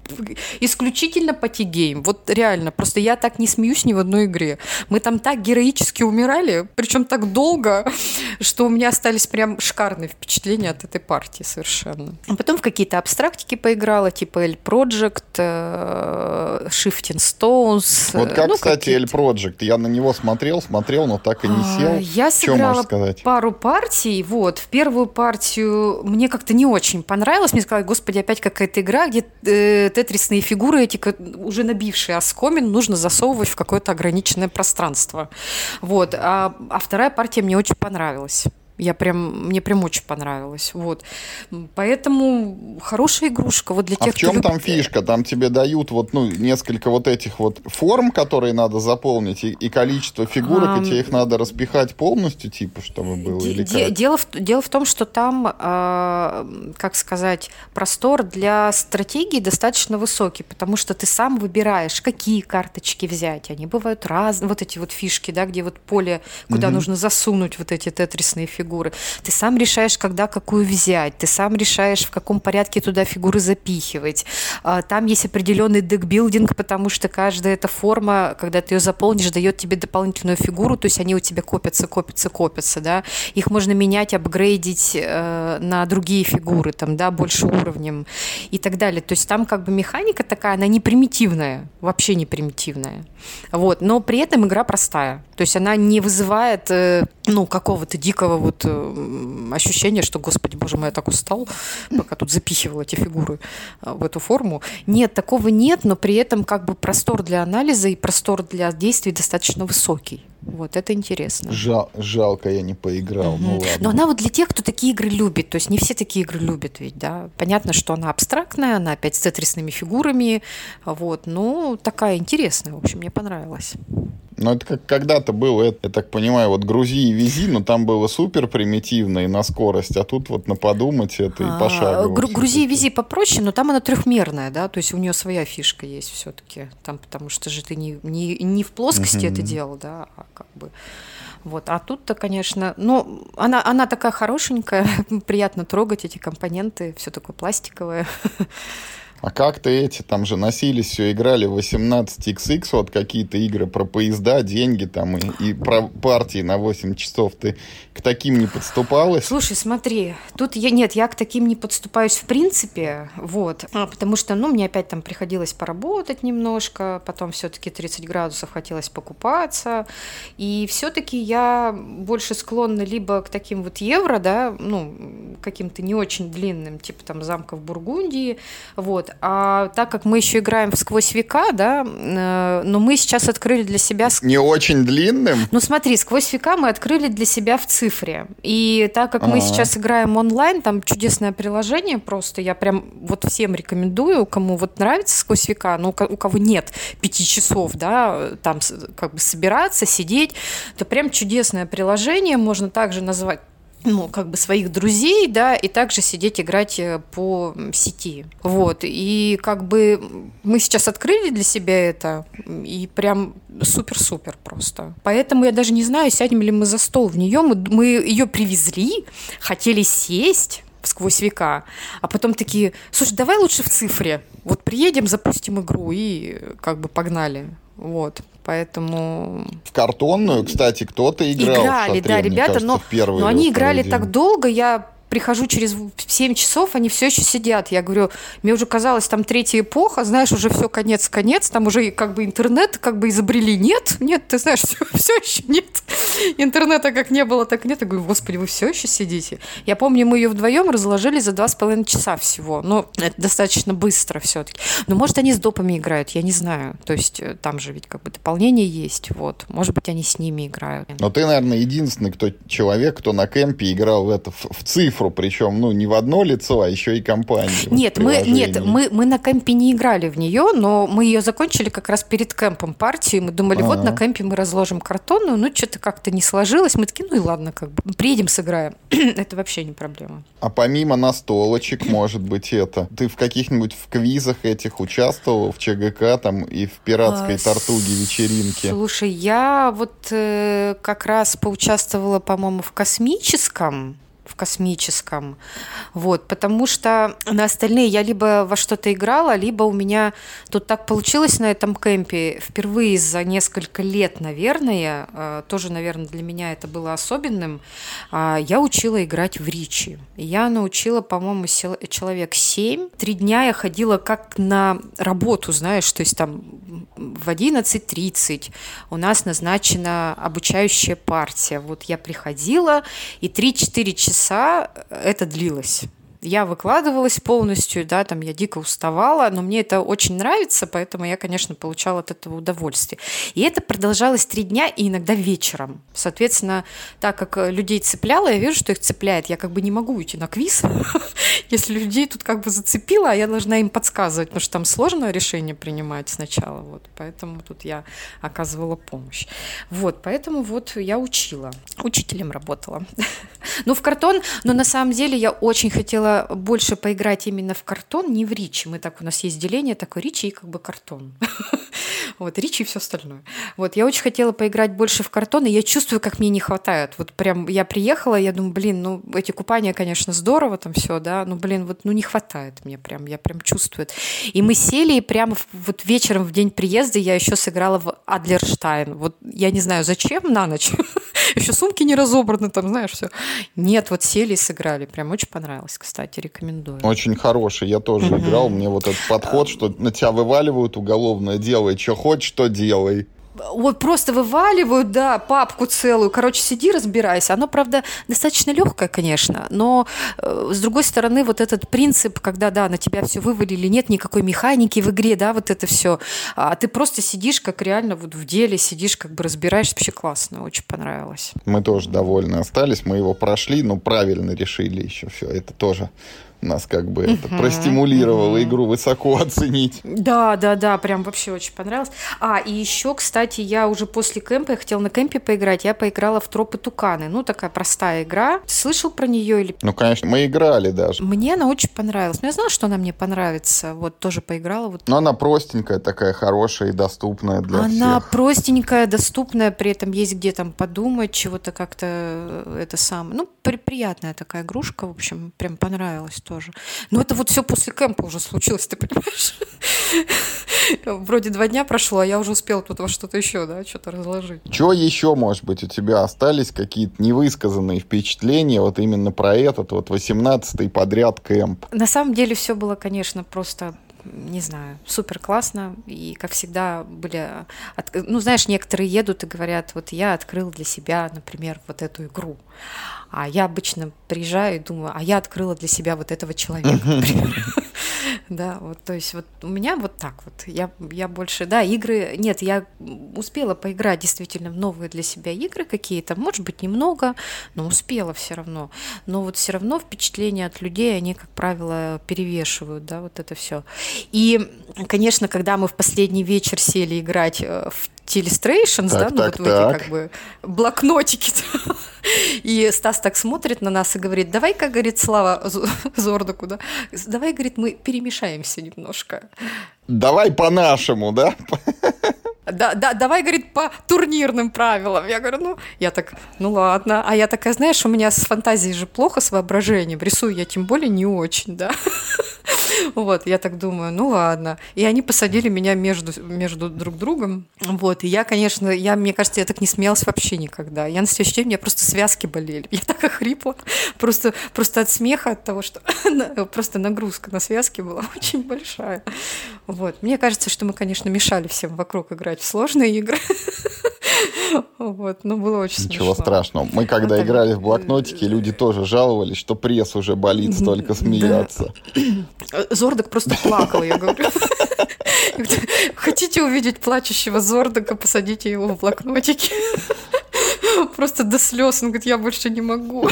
исключительно патигейм. Вот реально. Просто я так не смеюсь ни в одной игре. Мы там так героически умирали, причем так долго, что у меня остались прям шикарные впечатления от этой партии совершенно. А потом в какие-то абстрактики поиграла, типа L Project, э, Shifting 100, соус.
Вот как, ну, кстати, El Project. Я на него смотрел, смотрел, но так и не а, сел.
Я сыграла сказать? пару партий. Вот, в первую партию мне как-то не очень понравилось. Мне сказали, господи, опять какая-то игра, где э, тетрисные фигуры эти, уже набившие оскомин, нужно засовывать в какое-то ограниченное пространство. Вот. А, а вторая партия мне очень понравилась. Я прям, мне прям очень понравилось. Вот. Поэтому хорошая игрушка. Вот для
а
тех,
в чем
кто...
там фишка? Там тебе дают вот, ну, несколько вот этих вот форм, которые надо заполнить, и, и количество фигурок, а... и тебе их надо распихать полностью, типа, чтобы было? Д- или как?
Дело, в, дело в том, что там, э, как сказать, простор для стратегии достаточно высокий, потому что ты сам выбираешь, какие карточки взять. Они бывают разные. Вот эти вот фишки, да, где вот поле, куда угу. нужно засунуть вот эти тетрисные фигуры фигуры. Ты сам решаешь, когда какую взять, ты сам решаешь, в каком порядке туда фигуры запихивать. А, там есть определенный декбилдинг, потому что каждая эта форма, когда ты ее заполнишь, дает тебе дополнительную фигуру, то есть они у тебя копятся, копятся, копятся, да. Их можно менять, апгрейдить э, на другие фигуры, там, да, больше уровнем и так далее. То есть там как бы механика такая, она не примитивная, вообще не примитивная. Вот, но при этом игра простая. То есть она не вызывает, э, ну, какого-то дикого вот э, ощущения, что, господи, боже мой, я так устал, пока тут запихивал эти фигуры э, в эту форму. Нет, такого нет, но при этом как бы простор для анализа и простор для действий достаточно высокий. Вот, это интересно.
Жал, жалко, я не поиграл. Угу. Ну, ладно.
Но она вот для тех, кто такие игры любит. То есть не все такие игры любят ведь, да. Понятно, что она абстрактная, она опять с тетрисными фигурами. Вот, ну, такая интересная. В общем, мне понравилась.
Ну, это как когда-то было, это, я так понимаю, вот грузи и вези, но там было супер примитивно и на скорость, а тут вот на подумать это и пошагово.
Гру- грузи и вези попроще, но там она трехмерная, да, то есть у нее своя фишка есть все-таки, там, потому что же ты не, не, не в плоскости uh-huh. это делал, да, а как бы... Вот. А тут-то, конечно, ну, она, она такая хорошенькая, приятно трогать эти компоненты, все такое пластиковое.
А как-то эти там же носились, все играли в 18XX, вот какие-то игры про поезда, деньги там и, и про партии на 8 часов. Ты к таким не подступалась?
Слушай, смотри, тут я, нет, я к таким не подступаюсь в принципе, вот, а, потому что, ну, мне опять там приходилось поработать немножко, потом все-таки 30 градусов хотелось покупаться, и все-таки я больше склонна либо к таким вот евро, да, ну, каким-то не очень длинным, типа там замка в Бургундии, вот, вот. А так как мы еще играем в сквозь века, да, э, но мы сейчас открыли для себя...
Не очень длинным?
Ну смотри, сквозь века мы открыли для себя в цифре. И так как А-а-а. мы сейчас играем онлайн, там чудесное приложение просто, я прям вот всем рекомендую, кому вот нравится сквозь века, но у кого нет пяти часов, да, там как бы собираться, сидеть, то прям чудесное приложение, можно также назвать ну, как бы своих друзей, да, и также сидеть играть э, по сети. Вот. И как бы мы сейчас открыли для себя это, и прям супер-супер просто. Поэтому я даже не знаю, сядем ли мы за стол в нее. Мы, мы ее привезли, хотели сесть, сквозь века. А потом такие, слушай, давай лучше в цифре. Вот приедем, запустим игру и как бы погнали. Вот. Поэтому...
В картонную, кстати, кто-то играл.
Играли, да, ребята, кажется, но, но они играли так долго, я прихожу через 7 часов, они все еще сидят. Я говорю, мне уже казалось, там третья эпоха, знаешь, уже все конец-конец, там уже как бы интернет как бы изобрели. Нет, нет, ты знаешь, все, все еще нет. Интернета как не было, так нет. Я говорю, господи, вы все еще сидите. Я помню, мы ее вдвоем разложили за два с половиной часа всего. Но это достаточно быстро все-таки. Но может, они с допами играют, я не знаю. То есть э, там же ведь как бы дополнение есть. Вот. Может быть, они с ними играют.
Но ты, наверное, единственный кто, человек, кто на кемпе играл в это в, в цифру цифру, причем, ну, не в одно лицо, а еще и компанию.
Нет, мы, нет мы, мы на кемпе не играли в нее, но мы ее закончили как раз перед кемпом партии. Мы думали, А-а-а. вот на кемпе мы разложим картонную, ну, что-то как-то не сложилось. Мы такие, ну и ладно, как бы, приедем, сыграем. это вообще не проблема.
А помимо настолочек, может быть, это, ты в каких-нибудь в квизах этих участвовал, в ЧГК там и в пиратской а, тортуге вечеринке?
Слушай, я вот э, как раз поучаствовала, по-моему, в космическом, в космическом. Вот, потому что на остальные я либо во что-то играла, либо у меня тут так получилось на этом кемпе впервые за несколько лет, наверное, э, тоже, наверное, для меня это было особенным, а, я учила играть в Ричи. Я научила, по-моему, человек семь. Три дня я ходила как на работу, знаешь, то есть там в 11.30 у нас назначена обучающая партия. Вот я приходила, и 3-4 часа это длилось я выкладывалась полностью, да, там я дико уставала, но мне это очень нравится, поэтому я, конечно, получала от этого удовольствие. И это продолжалось три дня и иногда вечером. Соответственно, так как людей цепляло, я вижу, что их цепляет. Я как бы не могу уйти на квиз, если людей тут как бы зацепило, а я должна им подсказывать, потому что там сложное решение принимать сначала. Вот, поэтому тут я оказывала помощь. Вот, поэтому вот я учила. Учителем работала. Ну, в картон, но на самом деле я очень хотела больше поиграть именно в картон, не в ричи. Мы так, у нас есть деление такое ричи и как бы картон. Вот, ричи и все остальное. Вот, я очень хотела поиграть больше в картон, и я чувствую, как мне не хватает. Вот прям я приехала, я думаю, блин, ну, эти купания, конечно, здорово там все, да, но, блин, вот, ну, не хватает мне прям, я прям чувствую. И мы сели, и прямо вот вечером в день приезда я еще сыграла в Адлерштайн. Вот я не знаю, зачем на ночь. Еще сумки не разобраны, там, знаешь, все. Нет, вот сели и сыграли. Прям очень понравилось, кстати, рекомендую.
Очень хороший. Я тоже играл. Мне вот этот подход, что на тебя вываливают уголовное дело, и что хочешь, то делай
вот просто вываливают, да, папку целую. Короче, сиди, разбирайся. Оно, правда, достаточно легкое, конечно, но э, с другой стороны, вот этот принцип, когда, да, на тебя все вывалили, нет никакой механики в игре, да, вот это все, а ты просто сидишь, как реально вот в деле, сидишь, как бы разбираешься, вообще классно, очень понравилось.
Мы тоже довольны остались, мы его прошли, но правильно решили еще все, это тоже нас как бы это простимулировало игру высоко оценить.
Да, да, да, прям вообще очень понравилось. А, и еще, кстати, я уже после кемпа, я хотела на кемпе поиграть, я поиграла в Тропы Туканы. Ну, такая простая игра. Слышал про нее или...
Ну, конечно, мы играли даже.
Мне она очень понравилась. Но я знала, что она мне понравится. Вот, тоже поиграла. Вот.
Но она простенькая такая, хорошая и доступная для
она
всех.
Она простенькая, доступная, при этом есть где там подумать, чего-то как-то э, это самое. Ну, при приятная такая игрушка, в общем, прям понравилась тоже. Но это вот все после кемпа уже случилось, ты понимаешь? Вроде два дня прошло, а я уже успела тут во что-то еще, да, что-то разложить.
Что еще, может быть, у тебя остались какие-то невысказанные впечатления вот именно про этот вот 18-й подряд кемп?
На самом деле все было, конечно, просто не знаю, супер классно. И, как всегда, были... Ну, знаешь, некоторые едут и говорят, вот я открыл для себя, например, вот эту игру. А я обычно приезжаю и думаю, а я открыла для себя вот этого человека. Да, вот, то есть вот у меня вот так вот. Я, я больше, да, игры, нет, я успела поиграть действительно в новые для себя игры какие-то, может быть, немного, но успела все равно. Но вот все равно впечатления от людей, они, как правило, перевешивают, да, вот это все. И, конечно, когда мы в последний вечер сели играть э, в Telestrations, да, ну
так,
вот так. в эти как бы блокнотики. И Стас так смотрит на нас и говорит, давай-ка, говорит, Слава Зордаку, да, давай, говорит, мы перемешаемся немножко.
Давай по-нашему, да?
Да, да, давай, говорит, по турнирным правилам. Я говорю, ну, я так, ну ладно. А я такая, знаешь, у меня с фантазией же плохо, с воображением. Рисую я тем более не очень, да. Вот, я так думаю, ну ладно. И они посадили меня между, между друг другом. Вот, и я, конечно, я, мне кажется, я так не смеялась вообще никогда. Я на следующий день, у меня просто связки болели. Я так охрипла. Просто, просто от смеха, от того, что просто нагрузка на связки была очень большая. Вот. Мне кажется, что мы, конечно, мешали всем вокруг играть в сложные игры. Вот, но было очень
Ничего смешно. страшного. Мы когда играли в блокнотики, люди тоже жаловались, что пресс уже болит столько смеяться.
Зордок просто плакал, я говорю. Хотите увидеть плачущего Зордока, посадите его в блокнотики. Просто до слез. Он говорит, я больше не могу.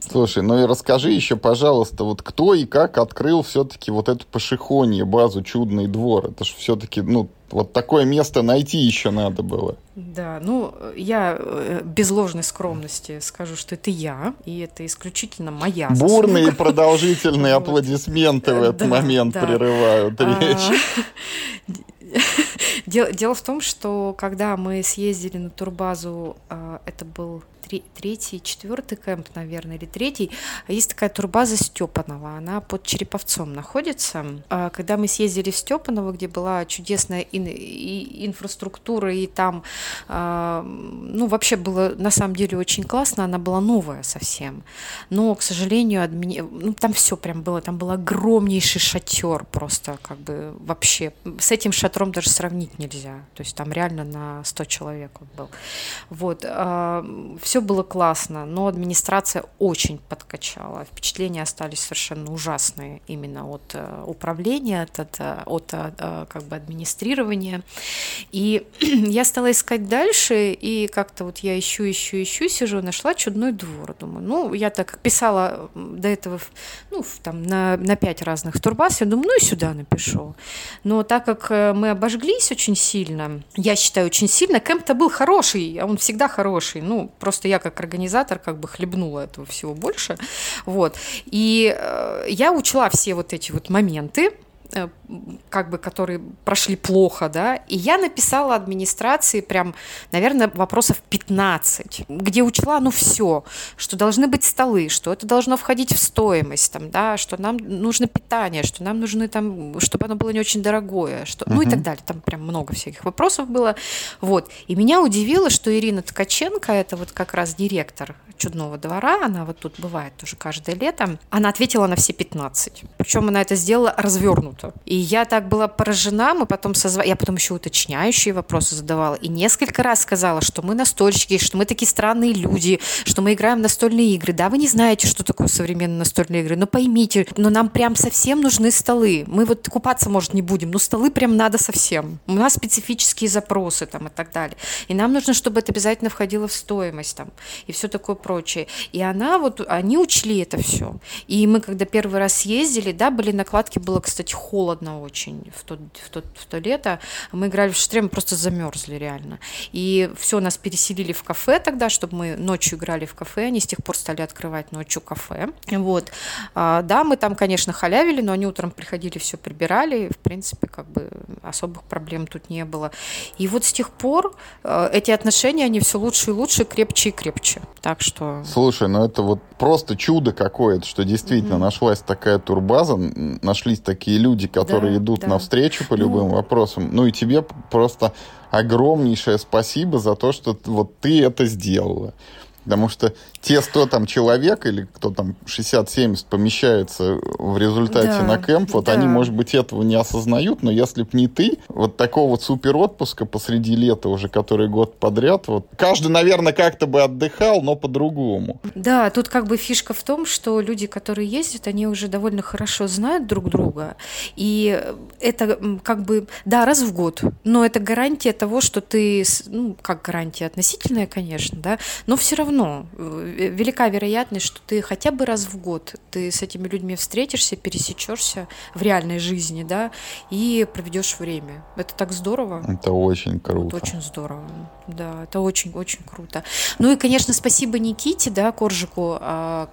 Слушай, ну и расскажи еще, пожалуйста, вот кто и как открыл все-таки вот эту пошехонье, базу «Чудный двор»? Это же все-таки, ну, вот такое место найти еще надо было.
Да, ну, я э, без ложной скромности скажу, что это я, и это исключительно моя
заслуга. Бурные и продолжительные аплодисменты в этот момент прерывают а, речь.
Дело, дело в том, что когда мы съездили на турбазу, а, это был третий, четвертый кемп, наверное, или третий. Есть такая турбаза Степанова, она под Череповцом находится. А, когда мы съездили в Степаново, где была чудесная ин- и инфраструктура, и там, а, ну, вообще было на самом деле очень классно, она была новая совсем. Но, к сожалению, админи... ну, там все прям было, там был огромнейший шатер просто, как бы вообще. С этим шатром даже сравнить нельзя. То есть там реально на 100 человек он был. Вот. А, все было классно, но администрация очень подкачала. Впечатления остались совершенно ужасные именно от э, управления, от, от, от э, как бы администрирования. И я стала искать дальше, и как-то вот я ищу, ищу, ищу, сижу, нашла чудной двор. Думаю, ну, я так писала до этого, ну, там, на, на пять разных турбаз, я думаю, ну, и сюда напишу. Но так как э, мы обожглись очень сильно, я считаю, очень сильно, кемп-то был хороший, а он всегда хороший. Ну, просто я как организатор как бы хлебнула этого всего больше. Вот. И э, я учла все вот эти вот моменты, как бы, которые прошли плохо, да, и я написала администрации прям, наверное, вопросов 15, где учла, ну, все, что должны быть столы, что это должно входить в стоимость, там, да, что нам нужно питание, что нам нужны там, чтобы оно было не очень дорогое, что, uh-huh. ну, и так далее, там прям много всяких вопросов было, вот, и меня удивило, что Ирина Ткаченко, это вот как раз директор чудного двора, она вот тут бывает тоже каждое лето, она ответила на все 15, причем она это сделала развернуто, круто. И я так была поражена, мы потом созвали, я потом еще уточняющие вопросы задавала, и несколько раз сказала, что мы настольщики, что мы такие странные люди, что мы играем в настольные игры. Да, вы не знаете, что такое современные настольные игры, но поймите, но нам прям совсем нужны столы. Мы вот купаться, может, не будем, но столы прям надо совсем. У нас специфические запросы там и так далее. И нам нужно, чтобы это обязательно входило в стоимость там и все такое прочее. И она вот, они учли это все. И мы, когда первый раз съездили, да, были накладки, было, кстати, холодно очень в то, в то, в то лето. Мы играли в штрем, просто замерзли реально. И все, нас переселили в кафе тогда, чтобы мы ночью играли в кафе. Они с тех пор стали открывать ночью кафе. Вот. А, да, мы там, конечно, халявили, но они утром приходили, все прибирали. В принципе, как бы особых проблем тут не было. И вот с тех пор э, эти отношения, они все лучше и лучше, крепче и крепче. Так что...
Слушай, ну это вот просто чудо какое-то, что действительно mm-hmm. нашлась такая турбаза, нашлись такие люди, люди, которые да, идут да. навстречу по любым ну... вопросам. Ну и тебе просто огромнейшее спасибо за то, что вот ты это сделала. Потому что те 100 там человек или кто там 60-70 помещается в результате да, на кемп, вот да. они, может быть, этого не осознают, но если б не ты, вот такого вот супер отпуска посреди лета уже который год подряд, вот каждый, наверное, как-то бы отдыхал, но по-другому.
Да, тут как бы фишка в том, что люди, которые ездят, они уже довольно хорошо знают друг друга, и это как бы, да, раз в год, но это гарантия того, что ты, ну, как гарантия относительная, конечно, да, но все равно э, велика вероятность, что ты хотя бы раз в год ты с этими людьми встретишься, пересечешься в реальной жизни, да, и проведешь время. Это так здорово.
Это очень круто.
Это очень здорово. Да, это очень-очень круто. Ну и, конечно, спасибо Никите, да, Коржику, а,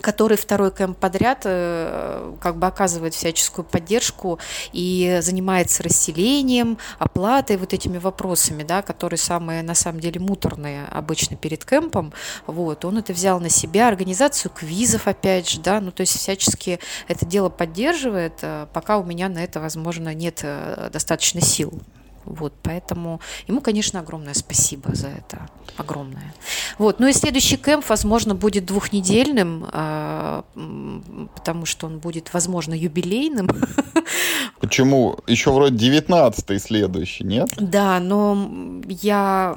который второй кэмп подряд э, как бы оказывает всяческую поддержку и занимается расселением, оплатой, вот этими вопросами, да, которые самые, на самом деле, муторные обычно перед кемпом. Вот, он это взял на себя, организацию квизов, опять же, да, ну, то есть всячески это дело поддерживает, э, пока у меня на это, возможно, нет э, достаточно сил. Вот, поэтому ему, конечно, огромное спасибо за это. Огромное. Вот, ну и следующий кемп, возможно, будет двухнедельным, а, потому что он будет, возможно, юбилейным.
Почему? Еще вроде 19-й следующий, нет?
Да, но я,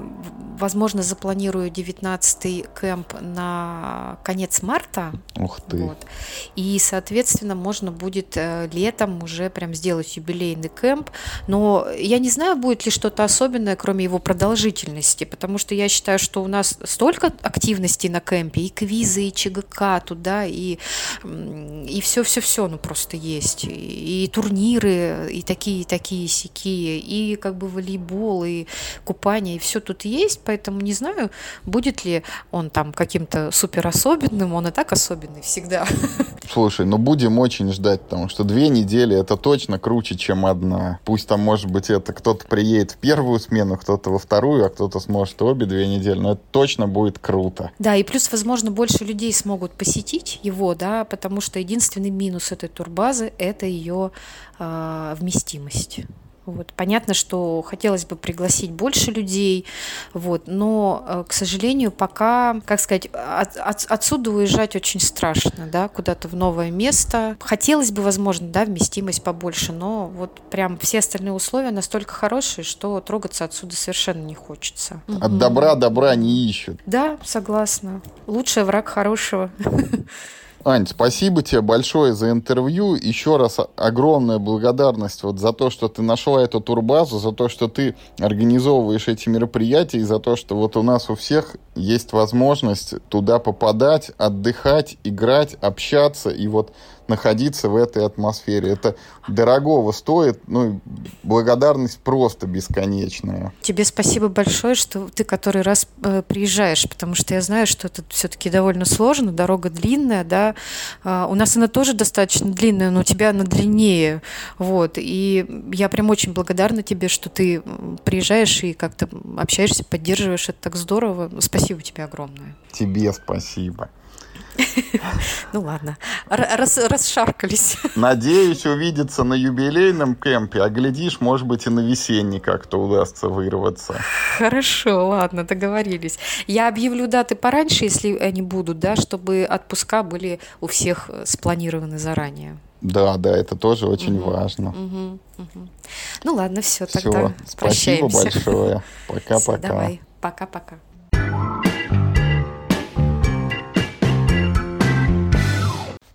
возможно, запланирую 19-й кемп на конец марта.
Ух ты. Вот.
И, соответственно, можно будет э, летом уже прям сделать юбилейный кемп. Но я не знаю, будет ли что-то особенное, кроме его продолжительности, потому что я считаю, что у нас столько активностей на кемпе, и квизы, и ЧГК туда, и, и все-все-все, ну просто есть, и, и турниры, и такие, такие, сякие, и как бы волейбол, и купание, и все тут есть, поэтому не знаю, будет ли он там каким-то супер особенным, он и так особенный всегда.
Слушай, ну будем очень ждать, потому что две недели это точно круче, чем одна. Пусть там, может быть, это кто-то приедет в первую смену, кто-то во вторую, а кто-то сможет обе две недели, но это точно будет круто.
Да, и плюс, возможно, больше людей смогут посетить его, да, потому что единственный минус этой турбазы – это ее э, вместимость. Вот. Понятно, что хотелось бы пригласить больше людей, вот, но, э, к сожалению, пока, как сказать, от, от, отсюда уезжать очень страшно, да, куда-то в новое место. Хотелось бы, возможно, да, вместимость побольше, но вот прям все остальные условия настолько хорошие, что трогаться отсюда совершенно не хочется.
От добра добра не ищут.
Да, согласна. Лучший враг хорошего.
Ань, спасибо тебе большое за интервью. Еще раз огромная благодарность вот за то, что ты нашла эту турбазу, за то, что ты организовываешь эти мероприятия, и за то, что вот у нас у всех есть возможность туда попадать, отдыхать, играть, общаться. И вот находиться в этой атмосфере. Это дорогого стоит, ну, благодарность просто бесконечная.
Тебе спасибо большое, что ты который раз э, приезжаешь, потому что я знаю, что это все-таки довольно сложно, дорога длинная, да. Э, у нас она тоже достаточно длинная, но у тебя она длиннее, вот. И я прям очень благодарна тебе, что ты приезжаешь и как-то общаешься, поддерживаешь. Это так здорово. Спасибо тебе огромное.
Тебе спасибо.
Ну ладно, Рас, расшаркались.
Надеюсь увидеться на юбилейном кемпе, а глядишь, может быть, и на весенний как-то удастся вырваться.
Хорошо, ладно, договорились. Я объявлю даты пораньше, если они будут, да, чтобы отпуска были у всех спланированы заранее.
Да, да, это тоже очень угу, важно.
Угу, угу. Ну ладно, все, тогда все,
спасибо большое. Пока-пока.
Давай, пока-пока. Música